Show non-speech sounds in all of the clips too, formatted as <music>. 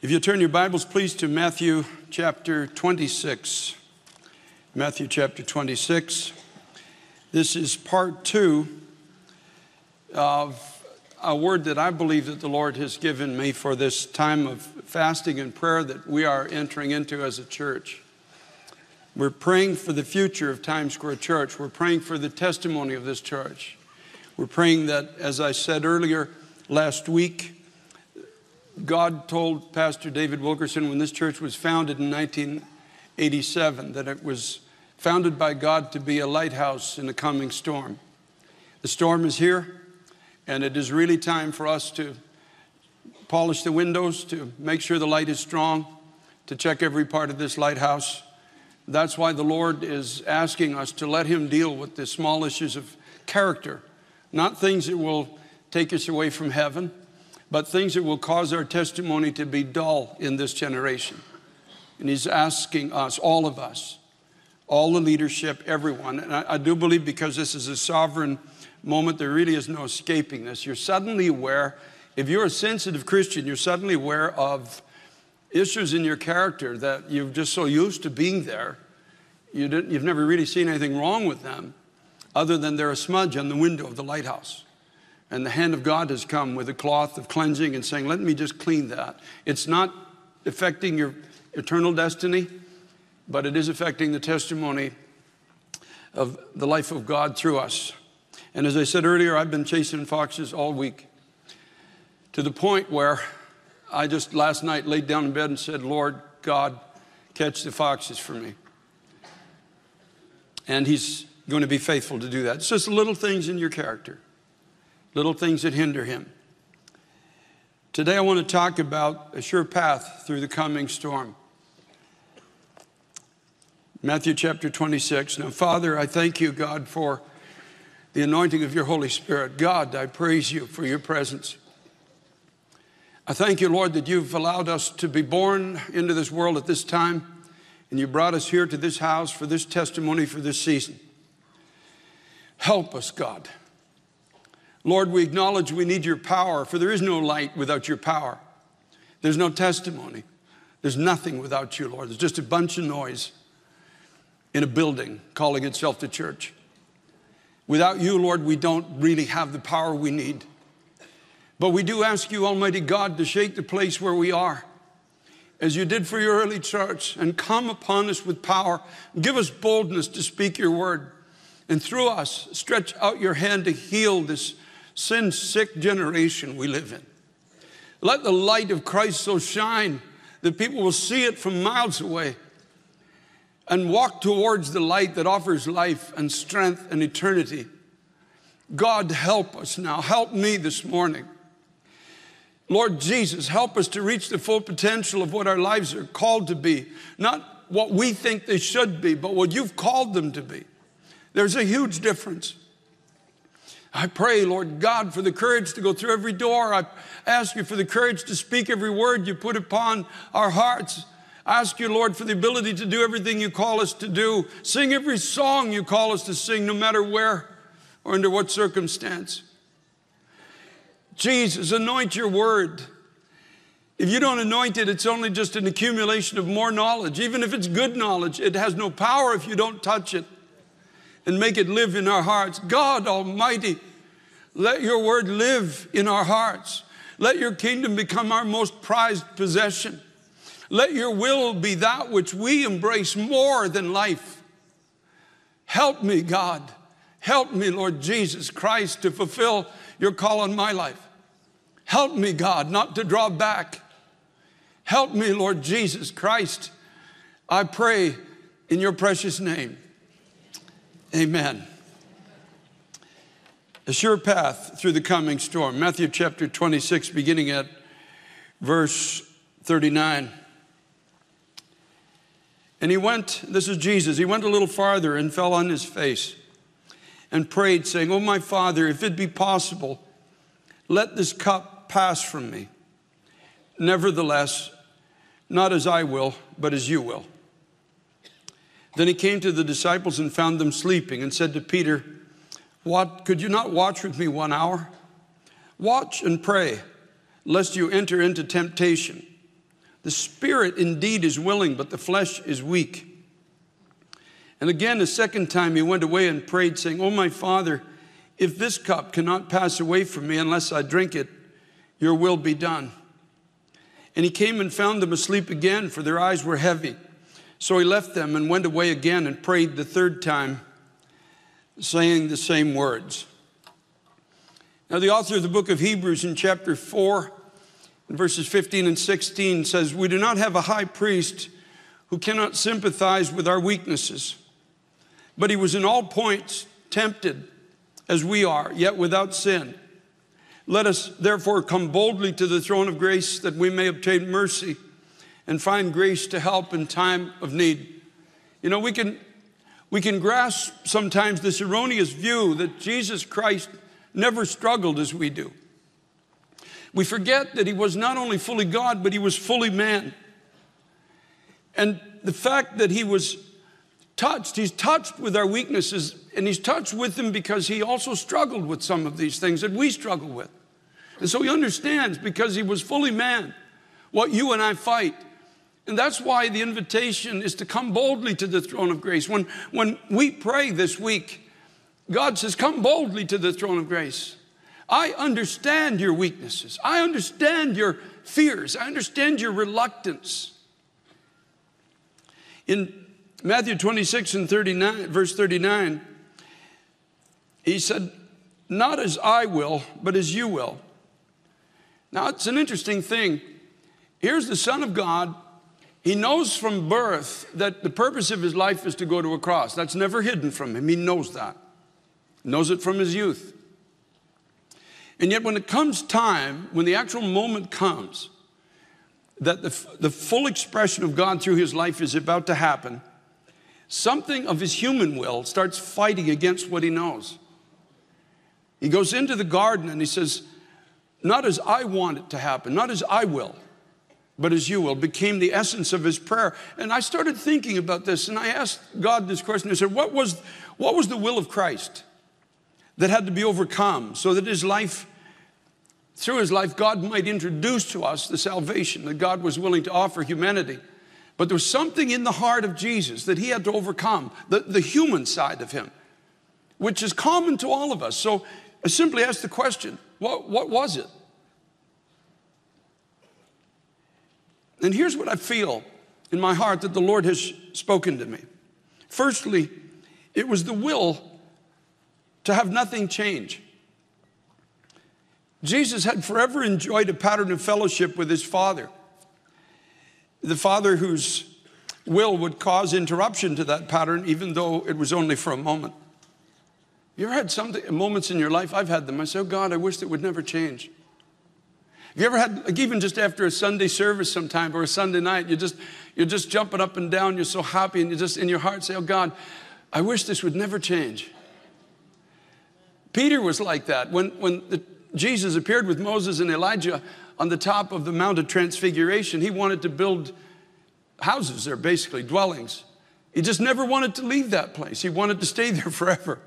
If you turn your Bibles, please, to Matthew chapter 26. Matthew chapter 26. This is part two of a word that I believe that the Lord has given me for this time of fasting and prayer that we are entering into as a church. We're praying for the future of Times Square Church. We're praying for the testimony of this church. We're praying that, as I said earlier last week, God told Pastor David Wilkerson when this church was founded in 1987 that it was founded by God to be a lighthouse in the coming storm. The storm is here, and it is really time for us to polish the windows, to make sure the light is strong, to check every part of this lighthouse. That's why the Lord is asking us to let Him deal with the small issues of character, not things that will take us away from heaven but things that will cause our testimony to be dull in this generation. And he's asking us, all of us, all the leadership, everyone, and I, I do believe because this is a sovereign moment, there really is no escaping this. You're suddenly aware, if you're a sensitive Christian, you're suddenly aware of issues in your character that you're just so used to being there, you you've never really seen anything wrong with them, other than they're a smudge on the window of the lighthouse. And the hand of God has come with a cloth of cleansing and saying, Let me just clean that. It's not affecting your eternal destiny, but it is affecting the testimony of the life of God through us. And as I said earlier, I've been chasing foxes all week to the point where I just last night laid down in bed and said, Lord God, catch the foxes for me. And He's going to be faithful to do that. It's just little things in your character little things that hinder him. Today, I want to talk about a sure path through the coming storm. Matthew chapter 26. Now, Father, I thank you, God, for the anointing of your Holy Spirit. God, I praise you for your presence. I thank you, Lord, that you've allowed us to be born into this world at this time, and you brought us here to this house for this testimony for this season. Help us, God. Lord, we acknowledge we need your power, for there is no light without your power. There's no testimony. There's nothing without you, Lord. There's just a bunch of noise in a building calling itself the church. Without you, Lord, we don't really have the power we need. But we do ask you, Almighty God, to shake the place where we are, as you did for your early church, and come upon us with power. Give us boldness to speak your word. And through us, stretch out your hand to heal this sin sick generation we live in. Let the light of Christ so shine that people will see it from miles away and walk towards the light that offers life and strength and eternity. God, help us now. Help me this morning. Lord Jesus, help us to reach the full potential of what our lives are called to be. Not what we think they should be, but what you've called them to be. There's a huge difference. I pray, Lord God, for the courage to go through every door. I ask you for the courage to speak every word you put upon our hearts. I ask you, Lord, for the ability to do everything you call us to do, sing every song you call us to sing, no matter where or under what circumstance. Jesus, anoint your word. If you don't anoint it, it's only just an accumulation of more knowledge. Even if it's good knowledge, it has no power if you don't touch it and make it live in our hearts. God Almighty, let your word live in our hearts. Let your kingdom become our most prized possession. Let your will be that which we embrace more than life. Help me, God. Help me, Lord Jesus Christ, to fulfill your call on my life. Help me, God, not to draw back. Help me, Lord Jesus Christ. I pray in your precious name. Amen. A sure path through the coming storm. Matthew chapter 26, beginning at verse 39. And he went, this is Jesus, he went a little farther and fell on his face and prayed, saying, Oh, my Father, if it be possible, let this cup pass from me. Nevertheless, not as I will, but as you will. Then he came to the disciples and found them sleeping and said to Peter, What could you not watch with me one hour? Watch and pray, lest you enter into temptation. The spirit indeed is willing, but the flesh is weak. And again, the second time he went away and prayed, saying, Oh, my Father, if this cup cannot pass away from me unless I drink it, your will be done. And he came and found them asleep again, for their eyes were heavy. So he left them and went away again and prayed the third time, saying the same words. Now, the author of the book of Hebrews in chapter 4, verses 15 and 16 says, We do not have a high priest who cannot sympathize with our weaknesses, but he was in all points tempted as we are, yet without sin. Let us therefore come boldly to the throne of grace that we may obtain mercy and find grace to help in time of need. You know, we can, we can grasp sometimes this erroneous view that Jesus Christ never struggled as we do. We forget that he was not only fully God, but he was fully man. And the fact that he was touched, he's touched with our weaknesses, and he's touched with them because he also struggled with some of these things that we struggle with. And so he understands because he was fully man what you and I fight. And that's why the invitation is to come boldly to the throne of grace. When, when we pray this week, God says, Come boldly to the throne of grace. I understand your weaknesses. I understand your fears. I understand your reluctance. In Matthew 26 and 39, verse 39, he said, Not as I will, but as you will. Now, it's an interesting thing. Here's the Son of God. He knows from birth that the purpose of his life is to go to a cross. That's never hidden from him. He knows that. He knows it from his youth. And yet, when it comes time, when the actual moment comes that the, the full expression of God through his life is about to happen, something of his human will starts fighting against what he knows. He goes into the garden and he says, not as I want it to happen, not as I will, but as you will, became the essence of his prayer. And I started thinking about this and I asked God this question. I said, What was, what was the will of Christ that had to be overcome so that his life, through his life, God might introduce to us the salvation that God was willing to offer humanity? But there was something in the heart of Jesus that he had to overcome, the, the human side of him, which is common to all of us. So I simply asked the question what, what was it? And here's what I feel in my heart that the Lord has spoken to me. Firstly, it was the will to have nothing change. Jesus had forever enjoyed a pattern of fellowship with his Father, the Father whose will would cause interruption to that pattern, even though it was only for a moment. You ever had something, moments in your life? I've had them. I say, oh God, I wish it would never change. Have you ever had, like even just after a Sunday service sometime or a Sunday night, you just, you're just jumping up and down, you're so happy, and you just in your heart say, oh God, I wish this would never change. Peter was like that. When, when the, Jesus appeared with Moses and Elijah on the top of the Mount of Transfiguration, he wanted to build houses there, basically, dwellings. He just never wanted to leave that place. He wanted to stay there <laughs> forever.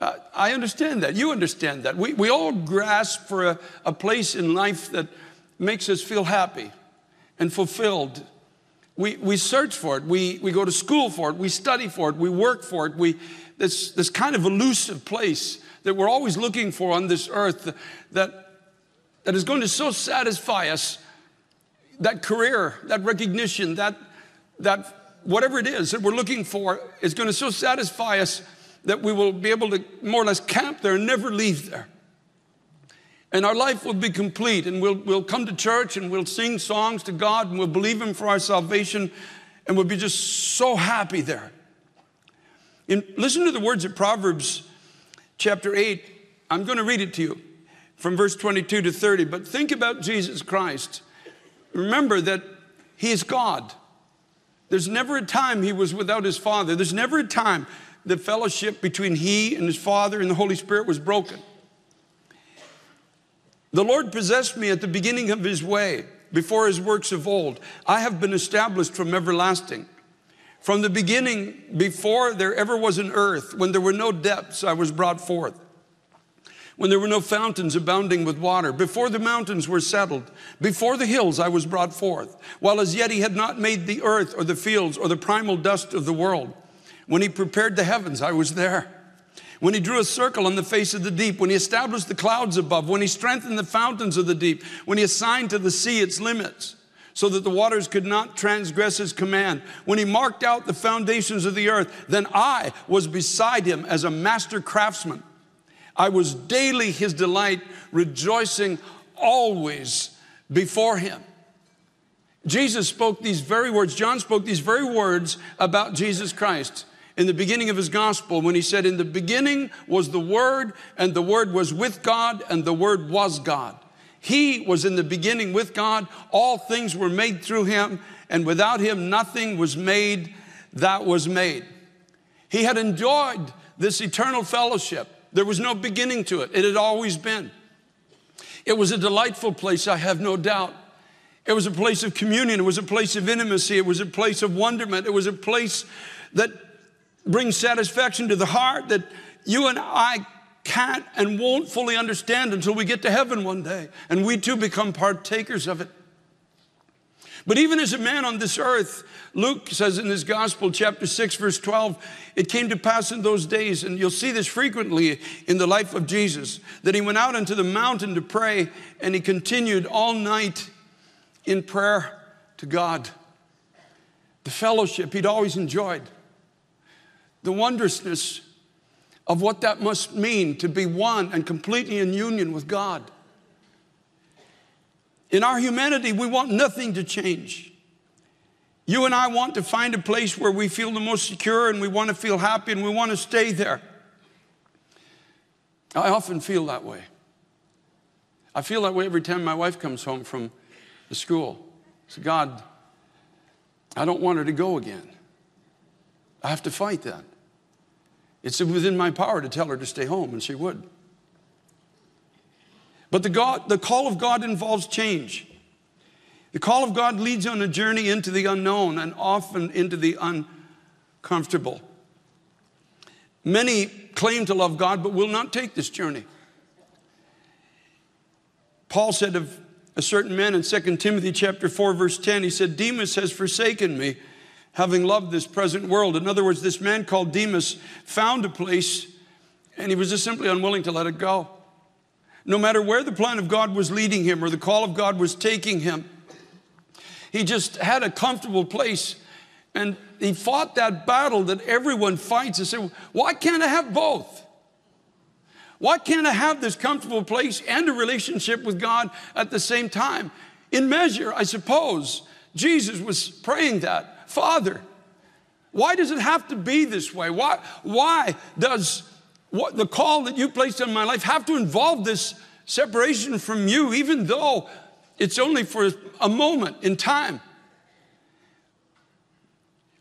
Uh, I understand that. You understand that. We, we all grasp for a, a place in life that makes us feel happy and fulfilled. We, we search for it. We, we go to school for it. We study for it. We work for it. We, this, this kind of elusive place that we're always looking for on this earth that, that is going to so satisfy us that career, that recognition, that, that whatever it is that we're looking for is going to so satisfy us that we will be able to more or less camp there and never leave there. And our life will be complete, and we'll, we'll come to church and we'll sing songs to God and we'll believe Him for our salvation, and we'll be just so happy there. And listen to the words of Proverbs chapter 8. I'm going to read it to you from verse 22 to 30. But think about Jesus Christ. Remember that He is God. There's never a time He was without His Father, there's never a time the fellowship between he and his Father and the Holy Spirit was broken. The Lord possessed me at the beginning of his way, before his works of old. I have been established from everlasting. From the beginning, before there ever was an earth, when there were no depths, I was brought forth. when there were no fountains abounding with water, before the mountains were settled, before the hills I was brought forth, while as yet he had not made the earth or the fields or the primal dust of the world. When he prepared the heavens, I was there. When he drew a circle on the face of the deep, when he established the clouds above, when he strengthened the fountains of the deep, when he assigned to the sea its limits, so that the waters could not transgress his command, when he marked out the foundations of the earth, then I was beside him as a master craftsman. I was daily his delight, rejoicing always before him. Jesus spoke these very words, John spoke these very words about Jesus Christ in the beginning of his gospel when he said, In the beginning was the Word, and the Word was with God, and the Word was God. He was in the beginning with God. All things were made through him, and without him, nothing was made that was made. He had enjoyed this eternal fellowship there was no beginning to it, it had always been. It was a delightful place, I have no doubt. It was a place of communion, it was a place of intimacy, it was a place of wonderment, it was a place that brings satisfaction to the heart that you and I can't and won't fully understand until we get to heaven one day and we too become partakers of it. But even as a man on this earth, Luke says in his gospel, chapter 6, verse 12, it came to pass in those days, and you'll see this frequently in the life of Jesus, that he went out into the mountain to pray, and he continued all night in prayer to God. The fellowship he'd always enjoyed, the wondrousness of what that must mean to be one and completely in union with God. In our humanity, we want nothing to change. You and I want to find a place where we feel the most secure and we want to feel happy and we want to stay there. I often feel that way. I feel that way every time my wife comes home from the school. So, God, I don't want her to go again. I have to fight that. It's within my power to tell her to stay home, and she would. But the, God, the call of God involves change. The call of God leads on a journey into the unknown and often into the uncomfortable. Many claim to love God but will not take this journey. Paul said of a certain man in 2 Timothy chapter 4 verse 10 he said Demas has forsaken me having loved this present world. In other words this man called Demas found a place and he was just simply unwilling to let it go. No matter where the plan of God was leading him or the call of God was taking him, he just had a comfortable place and he fought that battle that everyone fights and said, Why can't I have both? Why can't I have this comfortable place and a relationship with God at the same time? In measure, I suppose, Jesus was praying that Father, why does it have to be this way? Why, why does what, the call that you placed on my life have to involve this separation from you, even though it's only for a moment in time.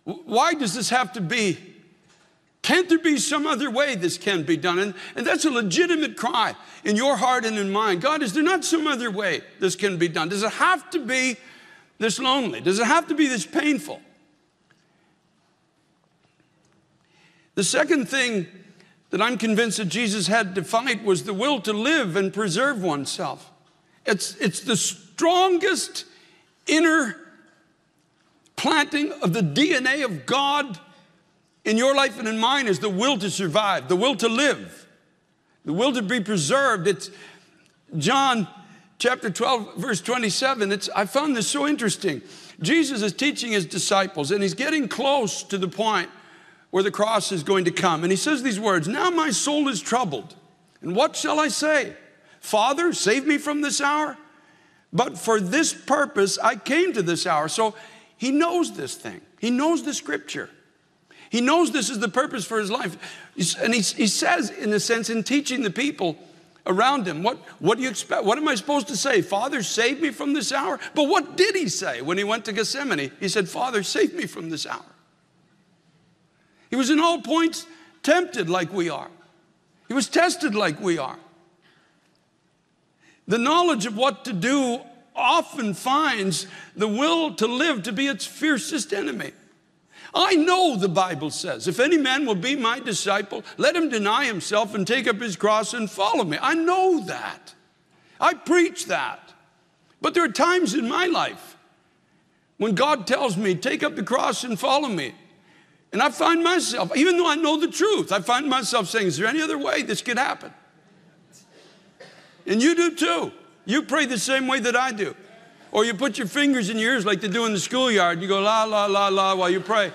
Why does this have to be? Can't there be some other way this can be done? And, and that's a legitimate cry in your heart and in mine. God, is there not some other way this can be done? Does it have to be this lonely? Does it have to be this painful? The second thing that I'm convinced that Jesus had to fight was the will to live and preserve oneself. It's, it's the strongest inner planting of the DNA of God in your life and in mine is the will to survive, the will to live, the will to be preserved. It's John chapter 12, verse 27. It's, I found this so interesting. Jesus is teaching his disciples, and he's getting close to the point where the cross is going to come. And he says these words Now my soul is troubled. And what shall I say? Father, save me from this hour? But for this purpose I came to this hour. So he knows this thing, he knows the scripture. He knows this is the purpose for his life. And he, he says, in a sense, in teaching the people around him, what, what do you expect? What am I supposed to say? Father, save me from this hour? But what did he say when he went to Gethsemane? He said, Father, save me from this hour. He was in all points tempted like we are. He was tested like we are. The knowledge of what to do often finds the will to live to be its fiercest enemy. I know the Bible says, if any man will be my disciple, let him deny himself and take up his cross and follow me. I know that. I preach that. But there are times in my life when God tells me, take up the cross and follow me. And I find myself, even though I know the truth, I find myself saying, is there any other way this could happen? And you do too. You pray the same way that I do. Or you put your fingers in your ears like they do in the schoolyard. You go la, la, la, la while you pray.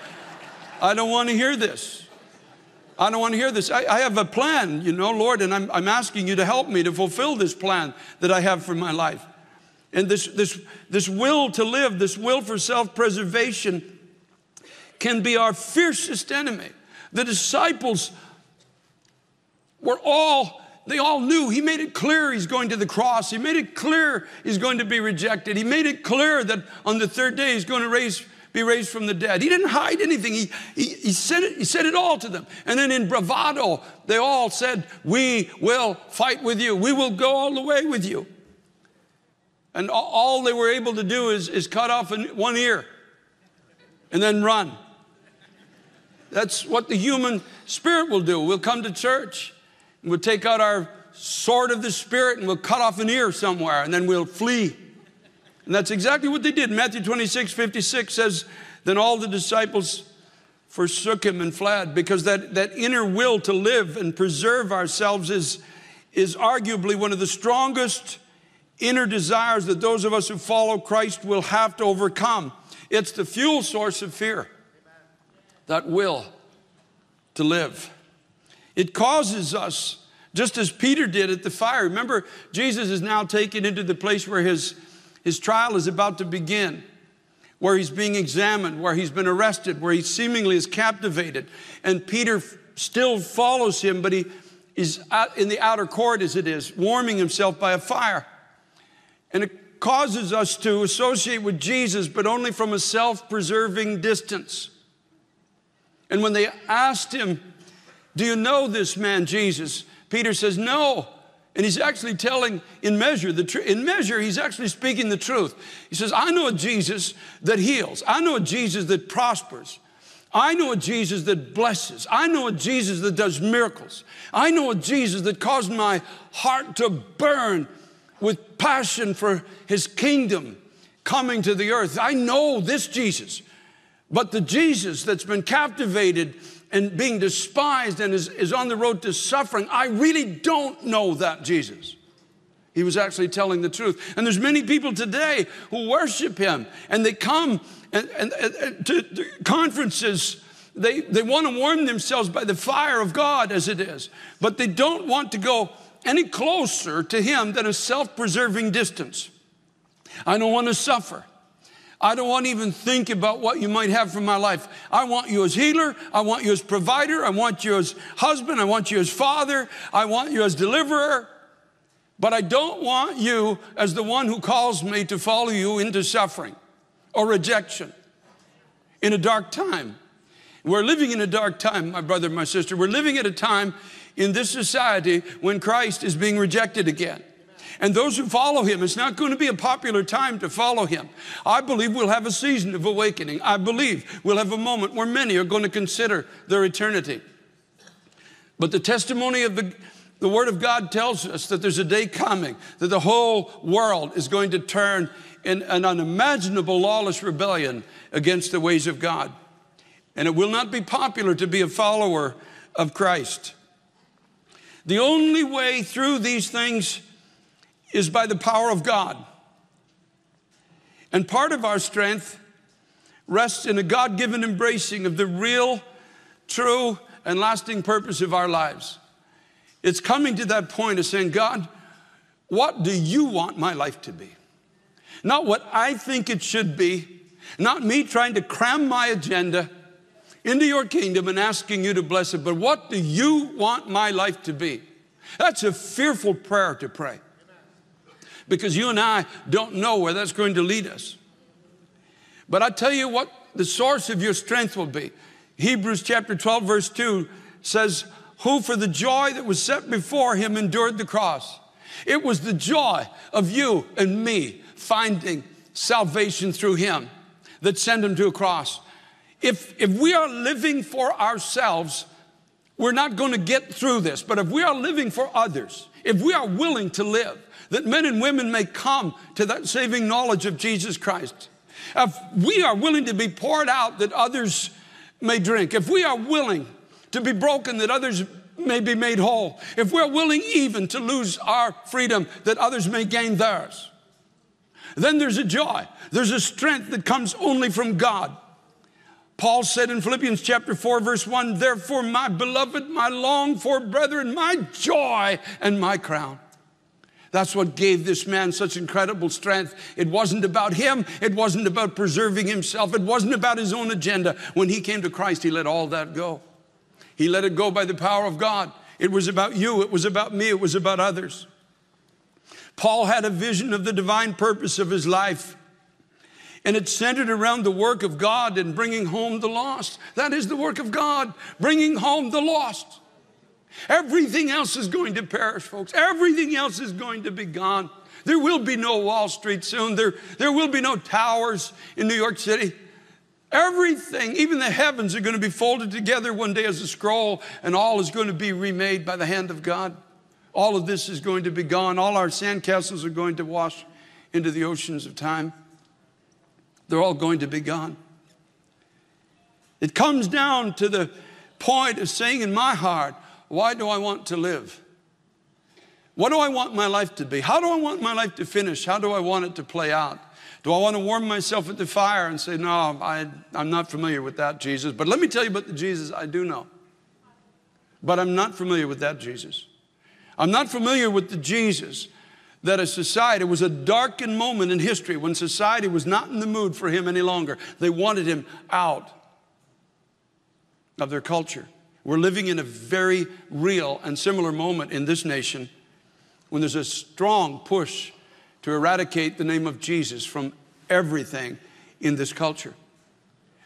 I don't want to hear this. I don't want to hear this. I, I have a plan, you know, Lord, and I'm, I'm asking you to help me to fulfill this plan that I have for my life. And this, this, this will to live, this will for self preservation can be our fiercest enemy. The disciples were all they all knew he made it clear he's going to the cross. He made it clear he's going to be rejected. He made it clear that on the third day he's going to raise, be raised from the dead. He didn't hide anything. He, he, he, said it, he said it all to them. And then in bravado, they all said, We will fight with you. We will go all the way with you. And all they were able to do is, is cut off one ear and then run. That's what the human spirit will do. We'll come to church and We'll take out our sword of the Spirit and we'll cut off an ear somewhere and then we'll flee. And that's exactly what they did. Matthew 26, 56 says, Then all the disciples forsook him and fled because that, that inner will to live and preserve ourselves is, is arguably one of the strongest inner desires that those of us who follow Christ will have to overcome. It's the fuel source of fear, that will to live. It causes us, just as Peter did at the fire. Remember, Jesus is now taken into the place where his, his trial is about to begin, where he's being examined, where he's been arrested, where he seemingly is captivated. And Peter still follows him, but he is in the outer court, as it is, warming himself by a fire. And it causes us to associate with Jesus, but only from a self preserving distance. And when they asked him, do you know this man, Jesus? Peter says, No. And he's actually telling in measure the truth. In measure, he's actually speaking the truth. He says, I know a Jesus that heals. I know a Jesus that prospers. I know a Jesus that blesses. I know a Jesus that does miracles. I know a Jesus that caused my heart to burn with passion for his kingdom coming to the earth. I know this Jesus. But the Jesus that's been captivated and being despised and is, is on the road to suffering. I really don't know that Jesus. He was actually telling the truth. And there's many people today who worship him and they come and, and, and to, to conferences. They, they want to warm themselves by the fire of God as it is, but they don't want to go any closer to him than a self preserving distance. I don't want to suffer. I don't want to even think about what you might have for my life. I want you as healer. I want you as provider. I want you as husband. I want you as father. I want you as deliverer. But I don't want you as the one who calls me to follow you into suffering or rejection in a dark time. We're living in a dark time, my brother, my sister. We're living at a time in this society when Christ is being rejected again and those who follow him. It's not going to be a popular time to follow him. I believe we'll have a season of awakening. I believe we'll have a moment where many are going to consider their eternity. But the testimony of the, the Word of God tells us that there's a day coming that the whole world is going to turn in an unimaginable lawless rebellion against the ways of God. And it will not be popular to be a follower of Christ. The only way through these things is by the power of God. And part of our strength rests in a God given embracing of the real, true, and lasting purpose of our lives. It's coming to that point of saying, God, what do you want my life to be? Not what I think it should be, not me trying to cram my agenda into your kingdom and asking you to bless it, but what do you want my life to be? That's a fearful prayer to pray because you and I don't know where that's going to lead us. But I tell you what the source of your strength will be. Hebrews chapter 12, verse 2 says, Who for the joy that was set before him endured the cross. It was the joy of you and me finding salvation through him that sent him to a cross. if, if we are living for ourselves, we're not going to get through this. But if we are living for others, if we are willing to live, that men and women may come to that saving knowledge of Jesus Christ, if we are willing to be poured out that others may drink, if we are willing to be broken that others may be made whole, if we're willing even to lose our freedom that others may gain theirs, then there's a joy, there's a strength that comes only from God. Paul said in Philippians chapter 4, verse 1, Therefore, my beloved, my longed for brethren, my joy and my crown. That's what gave this man such incredible strength. It wasn't about him, it wasn't about preserving himself, it wasn't about his own agenda. When he came to Christ, he let all that go. He let it go by the power of God. It was about you, it was about me, it was about others. Paul had a vision of the divine purpose of his life. And it centered around the work of God and bringing home the lost. That is the work of God, bringing home the lost. Everything else is going to perish, folks. Everything else is going to be gone. There will be no Wall Street soon. There, there will be no towers in New York City. Everything, even the heavens, are going to be folded together one day as a scroll, and all is going to be remade by the hand of God. All of this is going to be gone. All our sandcastles are going to wash into the oceans of time. They're all going to be gone. It comes down to the point of saying in my heart, why do I want to live? What do I want my life to be? How do I want my life to finish? How do I want it to play out? Do I want to warm myself at the fire and say, No, I, am not familiar with that Jesus? But let me tell you about the Jesus I do know. But I'm not familiar with that Jesus. I'm not familiar with the Jesus that a society was a darkened moment in history when society was not in the mood for him any longer. They wanted him out of their culture. We're living in a very real and similar moment in this nation when there's a strong push to eradicate the name of Jesus from everything in this culture.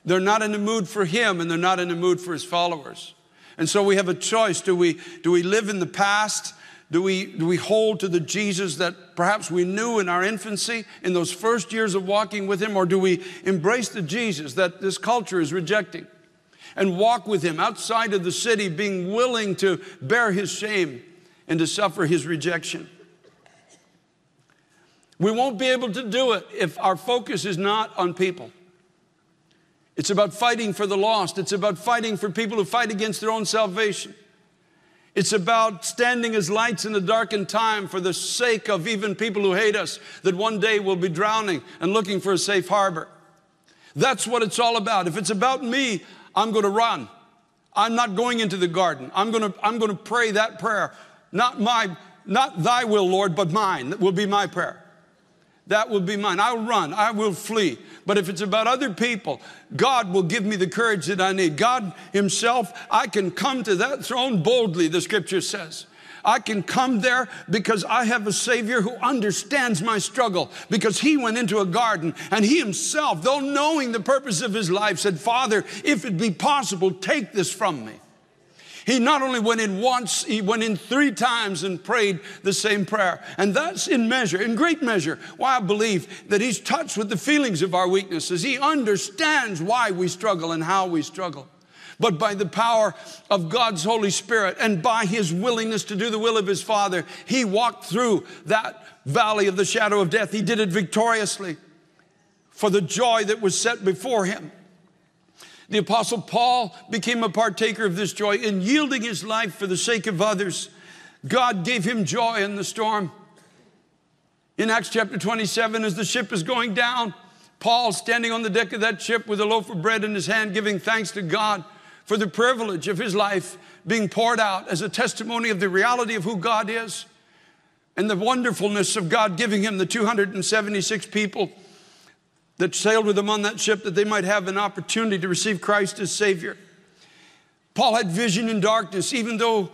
They're not in the mood for him and they're not in the mood for his followers. And so we have a choice. Do we, do we live in the past do we, do we hold to the Jesus that perhaps we knew in our infancy, in those first years of walking with Him, or do we embrace the Jesus that this culture is rejecting and walk with Him outside of the city, being willing to bear His shame and to suffer His rejection? We won't be able to do it if our focus is not on people. It's about fighting for the lost, it's about fighting for people who fight against their own salvation. It's about standing as lights in a darkened time for the sake of even people who hate us, that one day will be drowning and looking for a safe harbor. That's what it's all about. If it's about me, I'm going to run. I'm not going into the garden. I'm going to, I'm going to pray that prayer. Not my, not thy will, Lord, but mine. That will be my prayer. That will be mine. I'll run. I will flee. But if it's about other people, God will give me the courage that I need. God Himself, I can come to that throne boldly, the scripture says. I can come there because I have a Savior who understands my struggle. Because He went into a garden and He Himself, though knowing the purpose of His life, said, Father, if it be possible, take this from me. He not only went in once, he went in three times and prayed the same prayer. And that's in measure, in great measure, why I believe that he's touched with the feelings of our weaknesses. He understands why we struggle and how we struggle. But by the power of God's Holy Spirit and by his willingness to do the will of his Father, he walked through that valley of the shadow of death. He did it victoriously for the joy that was set before him. The Apostle Paul became a partaker of this joy in yielding his life for the sake of others. God gave him joy in the storm. In Acts chapter 27, as the ship is going down, Paul standing on the deck of that ship with a loaf of bread in his hand, giving thanks to God for the privilege of his life being poured out as a testimony of the reality of who God is and the wonderfulness of God giving him the 276 people that sailed with him on that ship that they might have an opportunity to receive Christ as Savior. Paul had vision in darkness, even though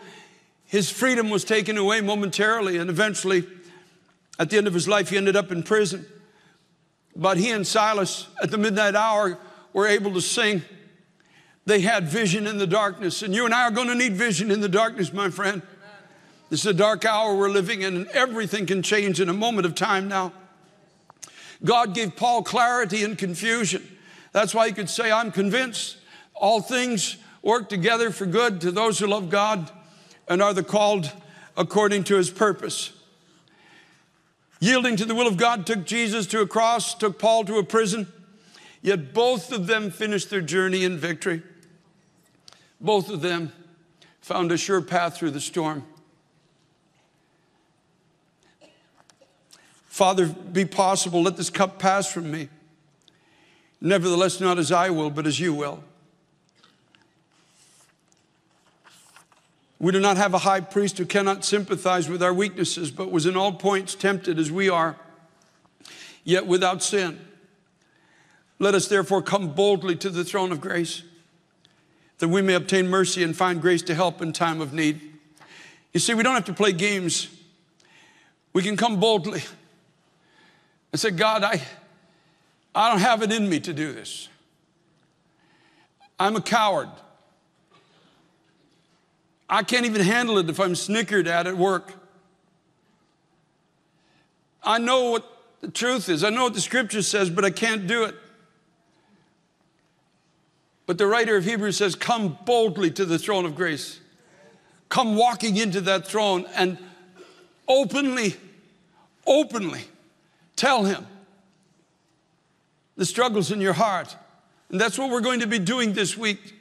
his freedom was taken away momentarily, and eventually, at the end of his life, he ended up in prison. But he and Silas, at the midnight hour, were able to sing. They had vision in the darkness, and you and I are going to need vision in the darkness, my friend. This is a dark hour we're living in, and everything can change in a moment of time now. God gave Paul clarity and confusion. That's why he could say, I'm convinced all things work together for good to those who love God and are the called according to his purpose. Yielding to the will of God took Jesus to a cross, took Paul to a prison, yet both of them finished their journey in victory. Both of them found a sure path through the storm. Father, be possible, let this cup pass from me. Nevertheless, not as I will, but as you will. We do not have a high priest who cannot sympathize with our weaknesses, but was in all points tempted as we are, yet without sin. Let us therefore come boldly to the throne of grace, that we may obtain mercy and find grace to help in time of need. You see, we don't have to play games. We can come boldly and say, God, I, I don't have it in me to do this. I'm a coward. I can't even handle it if I'm snickered at at work. I know what the truth is. I know what the scripture says, but I can't do it. But the writer of Hebrews says, Come boldly to the throne of grace. Come walking into that throne and openly, openly tell him the struggles in your heart. And that's what we're going to be doing this week.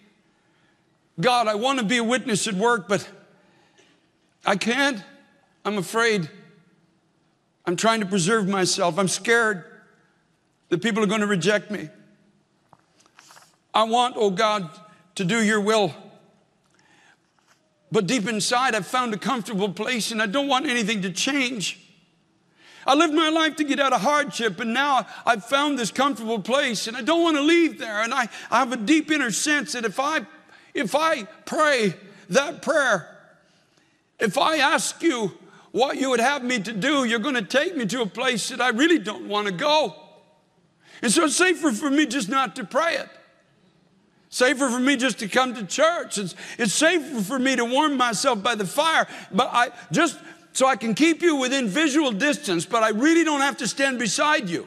God, I want to be a witness at work, but I can't. I'm afraid. I'm trying to preserve myself. I'm scared that people are going to reject me. I want, oh God, to do your will. But deep inside, I've found a comfortable place and I don't want anything to change. I lived my life to get out of hardship, and now I've found this comfortable place, and I don't want to leave there. And I, I have a deep inner sense that if I if I pray that prayer, if I ask you what you would have me to do, you're going to take me to a place that I really don't want to go. And so it's safer for me just not to pray it. Safer for me just to come to church. It's, it's safer for me to warm myself by the fire. But I just so I can keep you within visual distance, but I really don't have to stand beside you.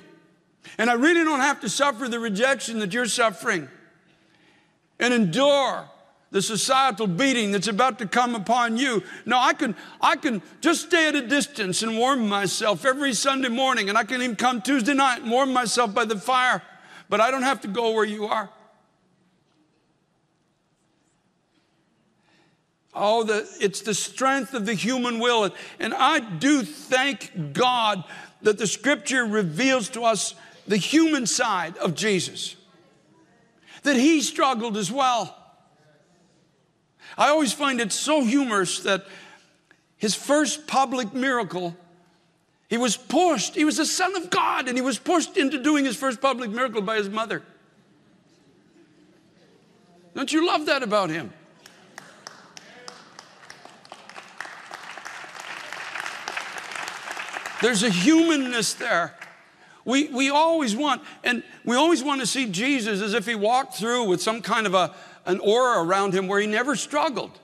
And I really don't have to suffer the rejection that you're suffering and endure the societal beating that's about to come upon you. No, I can, I can just stay at a distance and warm myself every Sunday morning, and I can even come Tuesday night and warm myself by the fire, but I don't have to go where you are. Oh, the, it's the strength of the human will. And I do thank God that the scripture reveals to us the human side of Jesus, that he struggled as well. I always find it so humorous that his first public miracle, he was pushed. He was the Son of God, and he was pushed into doing his first public miracle by his mother. Don't you love that about him? There's a humanness there. We, we always want, and we always want to see Jesus as if he walked through with some kind of a, an aura around him where he never struggled.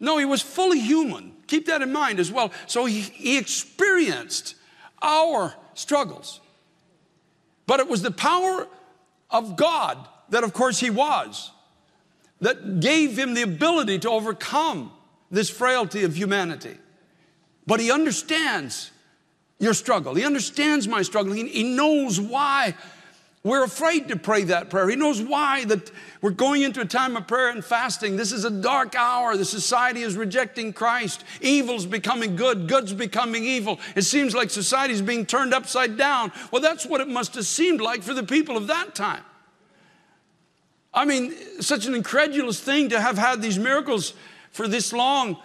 No, he was fully human. Keep that in mind as well. So he, he experienced our struggles. But it was the power of God that, of course, he was, that gave him the ability to overcome this frailty of humanity. But he understands your struggle. He understands my struggle. He, he knows why we're afraid to pray that prayer. He knows why that we're going into a time of prayer and fasting. This is a dark hour. The society is rejecting Christ. Evil's becoming good, good's becoming evil. It seems like society's being turned upside down. Well, that's what it must have seemed like for the people of that time. I mean, such an incredulous thing to have had these miracles for this long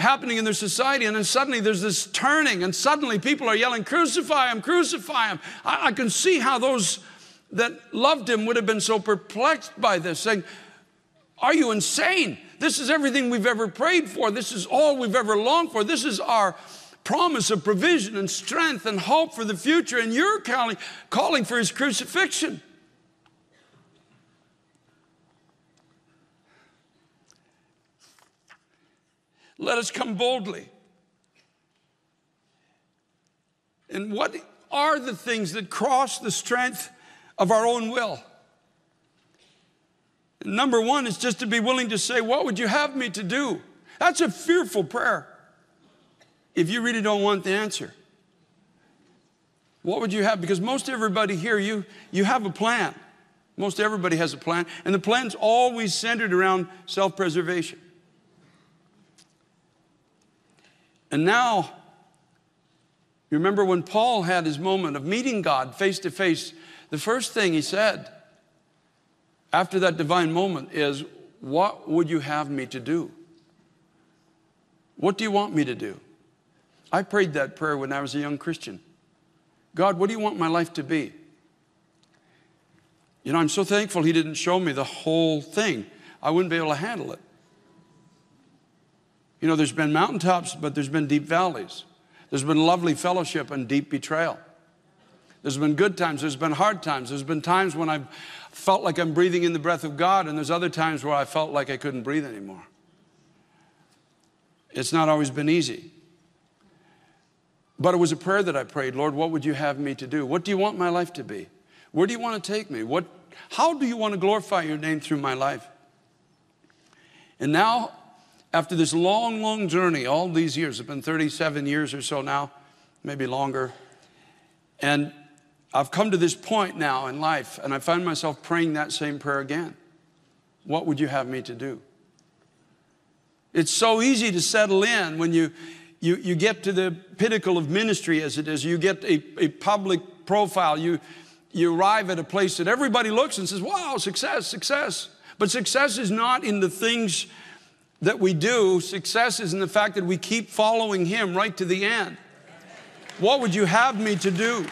happening in their society, and then suddenly there's this turning, and suddenly people are yelling, Crucify him, crucify him. I, I can see how those that loved him would have been so perplexed by this, saying, Are you insane? This is everything we've ever prayed for. This is all we've ever longed for. This is our promise of provision and strength and hope for the future, and you're calling, calling for his crucifixion. Let us come boldly. And what are the things that cross the strength of our own will. Number one is just to be willing to say, What would you have me to do? That's a fearful prayer if you really don't want the answer. What would you have? Because most everybody here, you, you have a plan. Most everybody has a plan, and the plan's always centered around self preservation. And now, you remember when Paul had his moment of meeting God face to face, the first thing he said after that divine moment is, What would you have me to do? What do you want me to do? I prayed that prayer when I was a young Christian. God, what do you want my life to be? You know, I'm so thankful He didn't show me the whole thing. I wouldn't be able to handle it. You know, there's been mountaintops, but there's been deep valleys. There's been lovely fellowship and deep betrayal. There's been good times, there's been hard times. There's been times when I've felt like I'm breathing in the breath of God, and there's other times where I felt like I couldn't breathe anymore. It's not always been easy. But it was a prayer that I prayed Lord, what would you have me to do? What do you want my life to be? Where do you want to take me? What, how do you want to glorify your name through my life? And now, after this long, long journey, all these years, it's been 37 years or so now, maybe longer, and I've come to this point now in life, and I find myself praying that same prayer again. What would you have me to do? It's so easy to settle in when you, you, you get to the pinnacle of ministry, as it is. You get a, a public profile. You, you arrive at a place that everybody looks and says, wow, success, success. But success is not in the things that we do, success is in the fact that we keep following Him right to the end. What would you have me to do?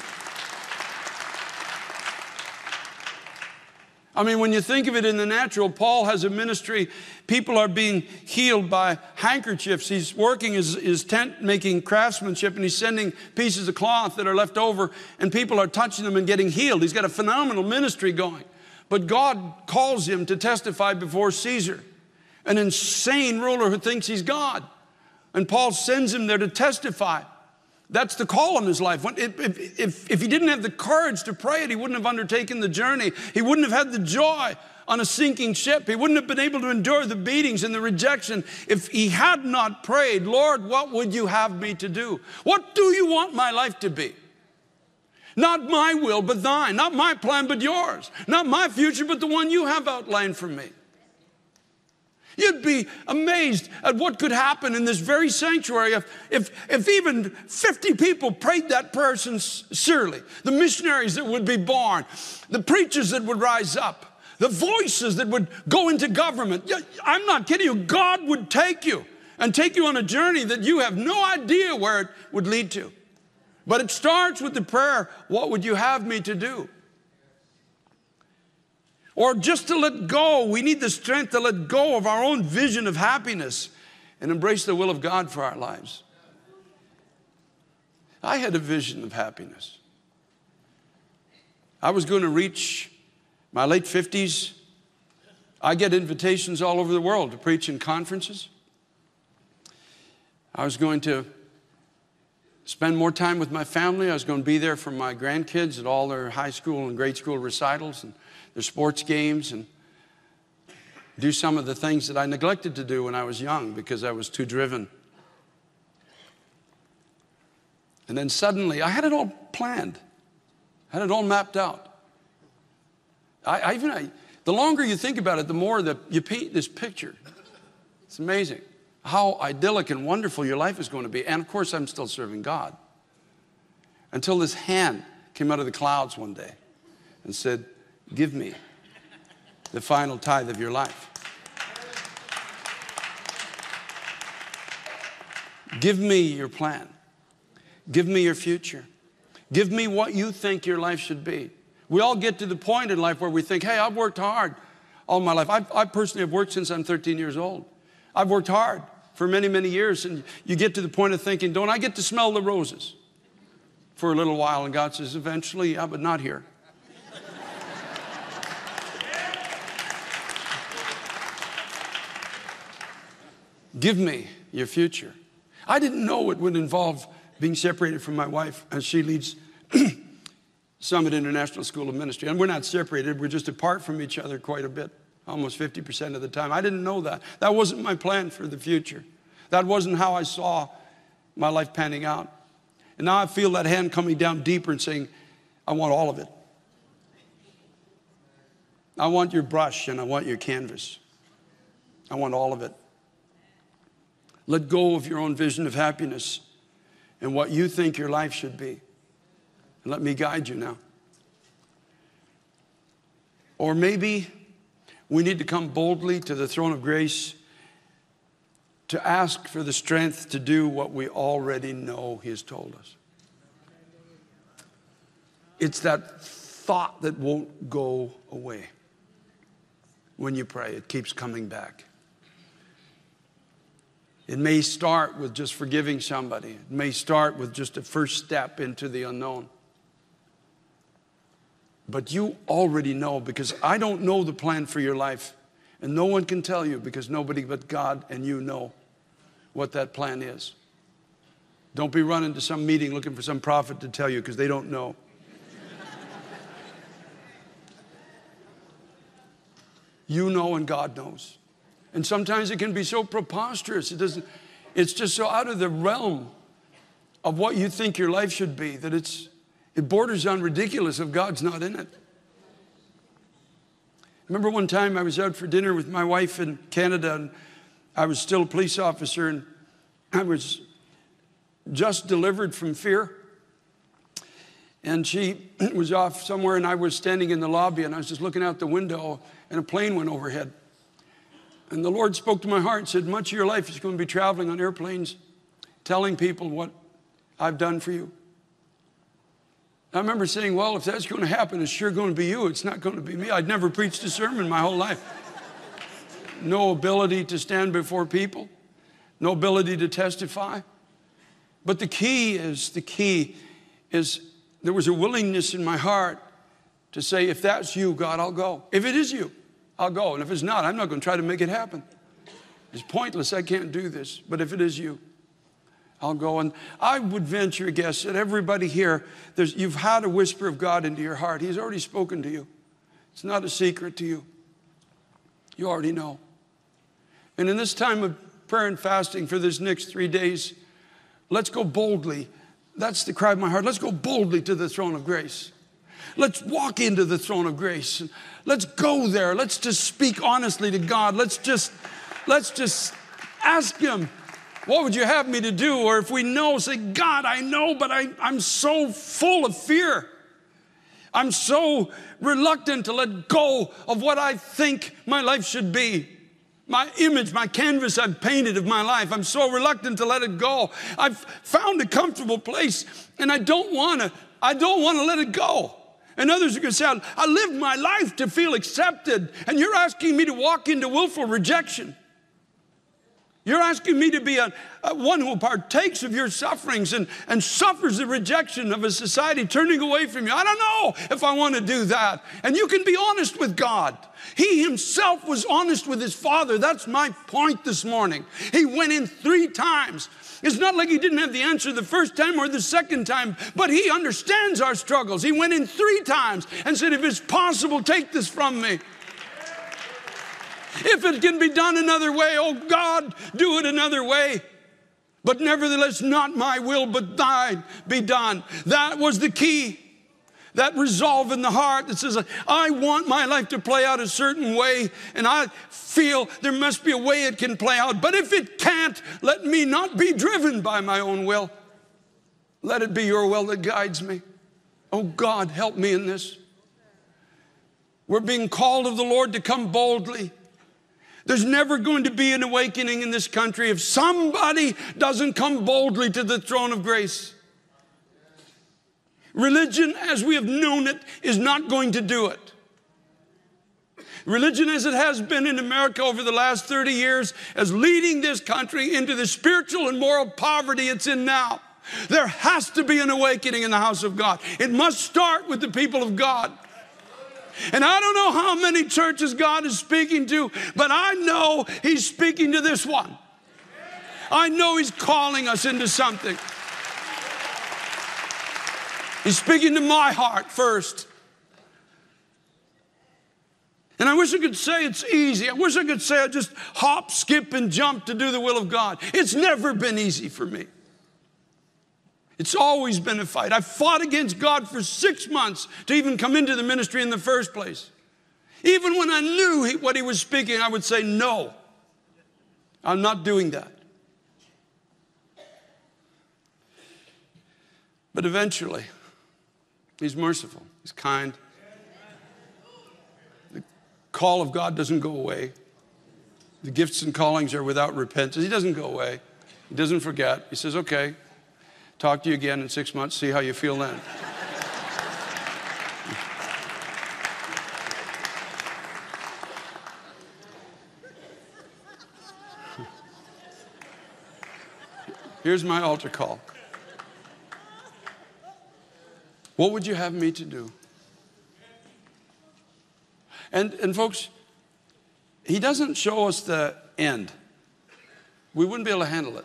I mean, when you think of it in the natural, Paul has a ministry. People are being healed by handkerchiefs. He's working his, his tent making craftsmanship and he's sending pieces of cloth that are left over, and people are touching them and getting healed. He's got a phenomenal ministry going. But God calls him to testify before Caesar, an insane ruler who thinks he's God. And Paul sends him there to testify. That's the call on his life. If, if, if, he didn't have the courage to pray it, he wouldn't have undertaken the journey. He wouldn't have had the joy on a sinking ship. He wouldn't have been able to endure the beatings and the rejection if he had not prayed, Lord, what would you have me to do? What do you want my life to be? Not my will, but thine. Not my plan, but yours. Not my future, but the one you have outlined for me. You'd be amazed at what could happen in this very sanctuary if, if, if even 50 people prayed that prayer sincerely. The missionaries that would be born, the preachers that would rise up, the voices that would go into government. I'm not kidding you. God would take you and take you on a journey that you have no idea where it would lead to. But it starts with the prayer, What would you have me to do? Or just to let go. We need the strength to let go of our own vision of happiness and embrace the will of God for our lives. I had a vision of happiness. I was going to reach my late 50s. I get invitations all over the world to preach in conferences. I was going to spend more time with my family. I was going to be there for my grandkids at all their high school and grade school recitals and their sports games and do some of the things that I neglected to do when I was young because I was too driven. And then suddenly, I had it all planned, I had it all mapped out. I, I even, I, the longer you think about it, the more that you paint this picture. It's amazing how idyllic and wonderful your life is going to be. And of course, I'm still serving God. Until this hand came out of the clouds one day and said, Give me the final tithe of your life. Give me your plan. Give me your future. Give me what you think your life should be. We all get to the point in life where we think, hey, I've worked hard all my life. I, I personally have worked since I'm 13 years old. I've worked hard for many, many years. And you get to the point of thinking, don't I get to smell the roses for a little while? And God says, eventually, yeah, but not here. Give me your future. I didn't know it would involve being separated from my wife as she leads <clears throat> Summit International School of Ministry. And we're not separated, we're just apart from each other quite a bit. almost 50% of the time. I didn't know that. That wasn't my plan for the future. That wasn't how I saw my life panning out. And now I feel that hand coming down deeper and saying, I want all of it. I want your brush and I want your canvas. I want all of it. Let go of your own vision of happiness and what you think your life should be. And let me guide you now. Or maybe we need to come boldly to the throne of grace to ask for the strength to do what we already know He has told us. It's that thought that won't go away when you pray, it keeps coming back. It may start with just forgiving somebody, it may start with just a first step into the unknown. But you already know because I don't know the plan for your life. And no one can tell you because nobody but God and you know what that plan is. Don't be running to some meeting looking for some prophet to tell you because they don't know. <laughs> you know and God knows. And sometimes it can be so preposterous. It doesn't, it's just so out of the realm of what you think your life should be that it's, it borders on ridiculous if God's not in it. I remember one time I was out for dinner with my wife in Canada and I was still a police officer and I was just delivered from fear. And she <clears throat> was off somewhere, and I was standing in the lobby, and I was just looking out the window, and a plane went overhead. And the Lord spoke to my heart and said, Much of your life is going to be traveling on airplanes, telling people what I've done for you. I remember saying, Well, if that's going to happen, it's sure going to be you. It's not going to be me. I'd never preached a sermon my whole life. No ability to stand before people, no ability to testify. But the key is the key is there was a willingness in my heart to say, if that's you, God, I'll go. If it is you, I'll go. And if it's not, I'm not going to try to make it happen. It's pointless. I can't do this. But if it is you, I'll go. And I would venture a guess that everybody here, you've had a whisper of God into your heart. He's already spoken to you. It's not a secret to you. You already know. And in this time of prayer and fasting for this next three days, let's go boldly. That's the cry of my heart. Let's go boldly to the throne of grace. Let's walk into the throne of grace. Let's go there. Let's just speak honestly to God. Let's just, let's just ask Him, what would you have me to do? Or if we know, say, God, I know, but I, I'm so full of fear. I'm so reluctant to let go of what I think my life should be. My image, my canvas I've painted of my life. I'm so reluctant to let it go. I've found a comfortable place and I don't want to, I don't want to let it go. And others are going to say, I lived my life to feel accepted, and you're asking me to walk into willful rejection. You're asking me to be a, a, one who partakes of your sufferings and, and suffers the rejection of a society turning away from you. I don't know if I want to do that. And you can be honest with God. He himself was honest with his father. That's my point this morning. He went in three times. It's not like he didn't have the answer the first time or the second time, but he understands our struggles. He went in three times and said, If it's possible, take this from me. If it can be done another way, oh God, do it another way. But nevertheless, not my will, but thine be done. That was the key. That resolve in the heart that says, I want my life to play out a certain way, and I feel there must be a way it can play out. But if it can't, let me not be driven by my own will. Let it be your will that guides me. Oh God, help me in this. We're being called of the Lord to come boldly. There's never going to be an awakening in this country if somebody doesn't come boldly to the throne of grace. Religion, as we have known it, is not going to do it. Religion, as it has been in America over the last 30 years, is leading this country into the spiritual and moral poverty it's in now. There has to be an awakening in the house of God. It must start with the people of God. And I don't know how many churches God is speaking to, but I know He's speaking to this one. I know He's calling us into something. He's speaking to my heart first. And I wish I could say it's easy. I wish I could say I just hop, skip, and jump to do the will of God. It's never been easy for me. It's always been a fight. I fought against God for six months to even come into the ministry in the first place. Even when I knew he, what he was speaking, I would say, No, I'm not doing that. But eventually, he's merciful, he's kind. The call of God doesn't go away. The gifts and callings are without repentance. He doesn't go away. He doesn't forget. He says, Okay, talk to you again in six months, see how you feel then. <laughs> Here's my altar call. What would you have me to do? And, and folks, he doesn't show us the end. We wouldn't be able to handle it.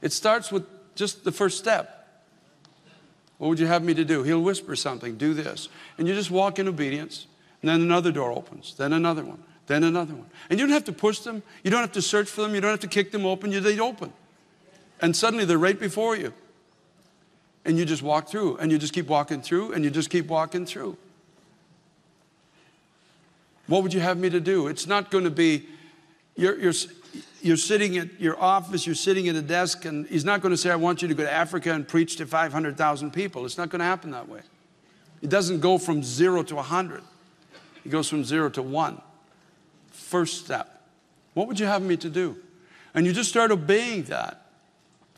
It starts with just the first step. What would you have me to do? He'll whisper something, do this. And you just walk in obedience, and then another door opens, then another one, then another one. And you don't have to push them, you don't have to search for them, you don't have to kick them open, you, they open and suddenly they're right before you. And you just walk through, and you just keep walking through, and you just keep walking through. What would you have me to do? It's not going to be, you're, you're, you're sitting at your office, you're sitting at a desk, and he's not going to say, I want you to go to Africa and preach to 500,000 people. It's not going to happen that way. It doesn't go from zero to 100, it goes from zero to one. First step. What would you have me to do? And you just start obeying that.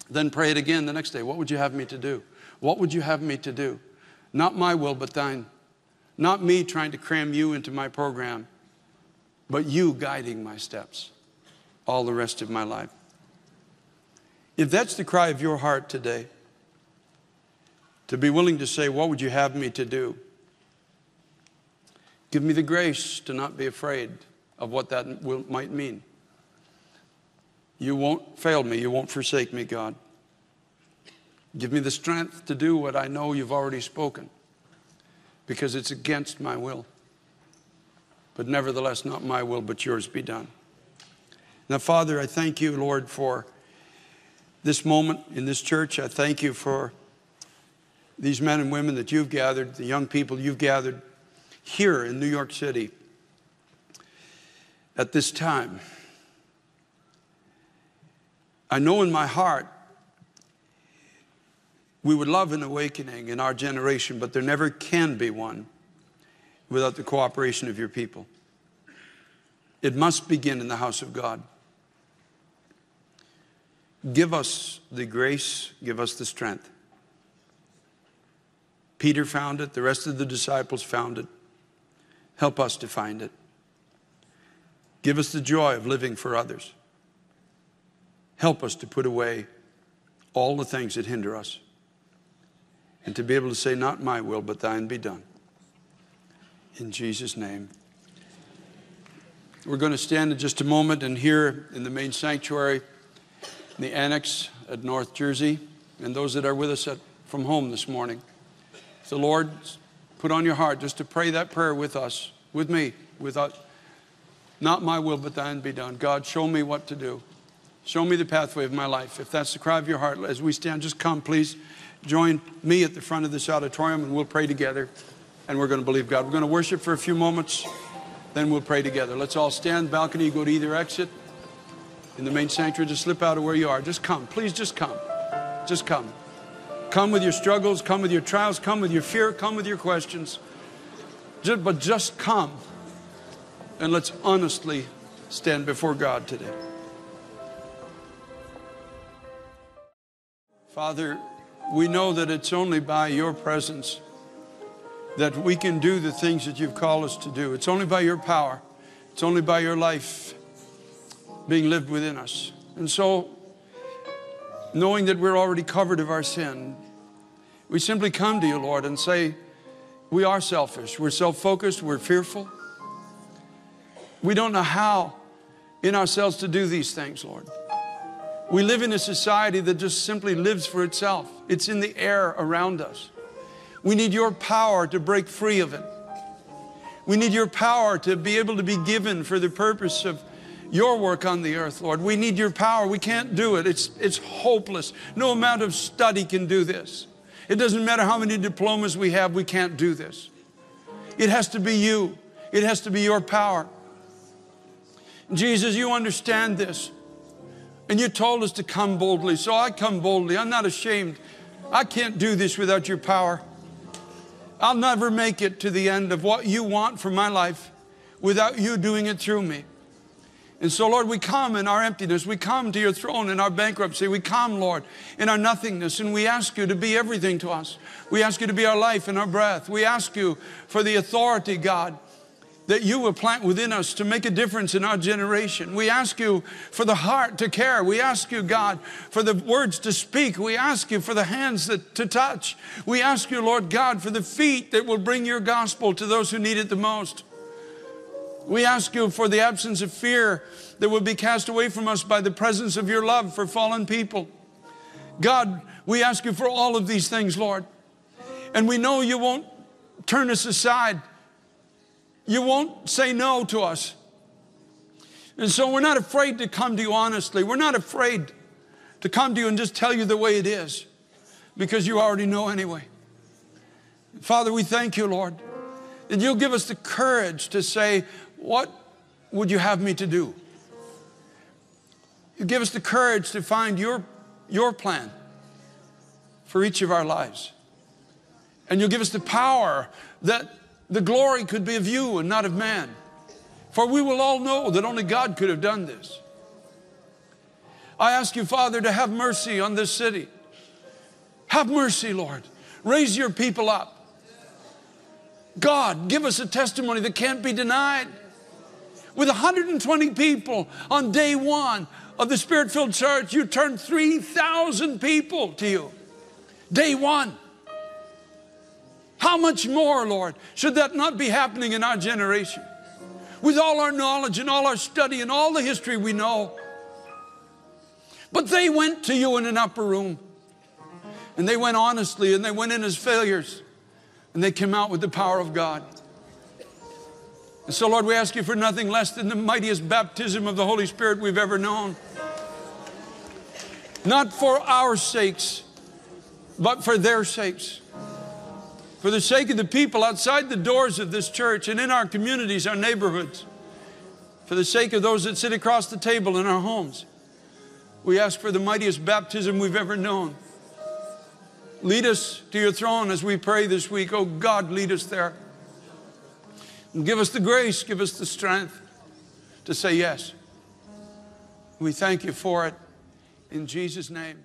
Then pray it again the next day. What would you have me to do? What would you have me to do? Not my will, but thine. Not me trying to cram you into my program, but you guiding my steps all the rest of my life. If that's the cry of your heart today, to be willing to say, What would you have me to do? Give me the grace to not be afraid of what that will, might mean. You won't fail me. You won't forsake me, God. Give me the strength to do what I know you've already spoken because it's against my will. But nevertheless, not my will, but yours be done. Now, Father, I thank you, Lord, for this moment in this church. I thank you for these men and women that you've gathered, the young people you've gathered here in New York City at this time. I know in my heart we would love an awakening in our generation, but there never can be one without the cooperation of your people. It must begin in the house of God. Give us the grace, give us the strength. Peter found it, the rest of the disciples found it. Help us to find it. Give us the joy of living for others. Help us to put away all the things that hinder us and to be able to say, Not my will, but thine be done. In Jesus' name. We're going to stand in just a moment and here in the main sanctuary, in the annex at North Jersey, and those that are with us at, from home this morning. If the Lord put on your heart just to pray that prayer with us, with me, with us. Not my will, but thine be done. God, show me what to do. Show me the pathway of my life. If that's the cry of your heart, as we stand, just come, please. Join me at the front of this auditorium and we'll pray together. And we're going to believe God. We're going to worship for a few moments, then we'll pray together. Let's all stand. Balcony, go to either exit. In the main sanctuary, just slip out of where you are. Just come. Please just come. Just come. Come with your struggles, come with your trials, come with your fear, come with your questions. Just, but just come and let's honestly stand before God today. Father, we know that it's only by your presence that we can do the things that you've called us to do. It's only by your power, it's only by your life being lived within us. And so, knowing that we're already covered of our sin, we simply come to you, Lord, and say, We are selfish, we're self focused, we're fearful. We don't know how in ourselves to do these things, Lord. We live in a society that just simply lives for itself. It's in the air around us. We need your power to break free of it. We need your power to be able to be given for the purpose of your work on the earth, Lord. We need your power. We can't do it. It's, it's hopeless. No amount of study can do this. It doesn't matter how many diplomas we have, we can't do this. It has to be you, it has to be your power. Jesus, you understand this. And you told us to come boldly. So I come boldly. I'm not ashamed. I can't do this without your power. I'll never make it to the end of what you want for my life without you doing it through me. And so, Lord, we come in our emptiness. We come to your throne in our bankruptcy. We come, Lord, in our nothingness, and we ask you to be everything to us. We ask you to be our life and our breath. We ask you for the authority, God, that you will plant within us to make a difference in our generation. We ask you for the heart to care. We ask you, God, for the words to speak. We ask you for the hands that, to touch. We ask you, Lord God, for the feet that will bring your gospel to those who need it the most. We ask you for the absence of fear that will be cast away from us by the presence of your love for fallen people. God, we ask you for all of these things, Lord. And we know you won't turn us aside. You won't say no to us. And so we're not afraid to come to you honestly. We're not afraid to come to you and just tell you the way it is because you already know anyway. Father, we thank you, Lord, that you'll give us the courage to say, What would you have me to do? You give us the courage to find your, your plan for each of our lives. And you'll give us the power that the glory could be of you and not of man. For we will all know that only God could have done this. I ask you, Father, to have mercy on this city. Have mercy, Lord. Raise your people up. God, give us a testimony that can't be denied. With 120 people on day one of the Spirit filled church, you turned 3,000 people to you. Day one. How much more, Lord, should that not be happening in our generation? With all our knowledge and all our study and all the history we know. But they went to you in an upper room. And they went honestly and they went in as failures. And they came out with the power of God. And so, Lord, we ask you for nothing less than the mightiest baptism of the Holy Spirit we've ever known. Not for our sakes, but for their sakes for the sake of the people outside the doors of this church and in our communities, our neighborhoods, for the sake of those that sit across the table in our homes. We ask for the mightiest baptism we've ever known. Lead us to your throne as we pray this week. Oh God, lead us there. And give us the grace, give us the strength to say yes. We thank you for it in Jesus' name.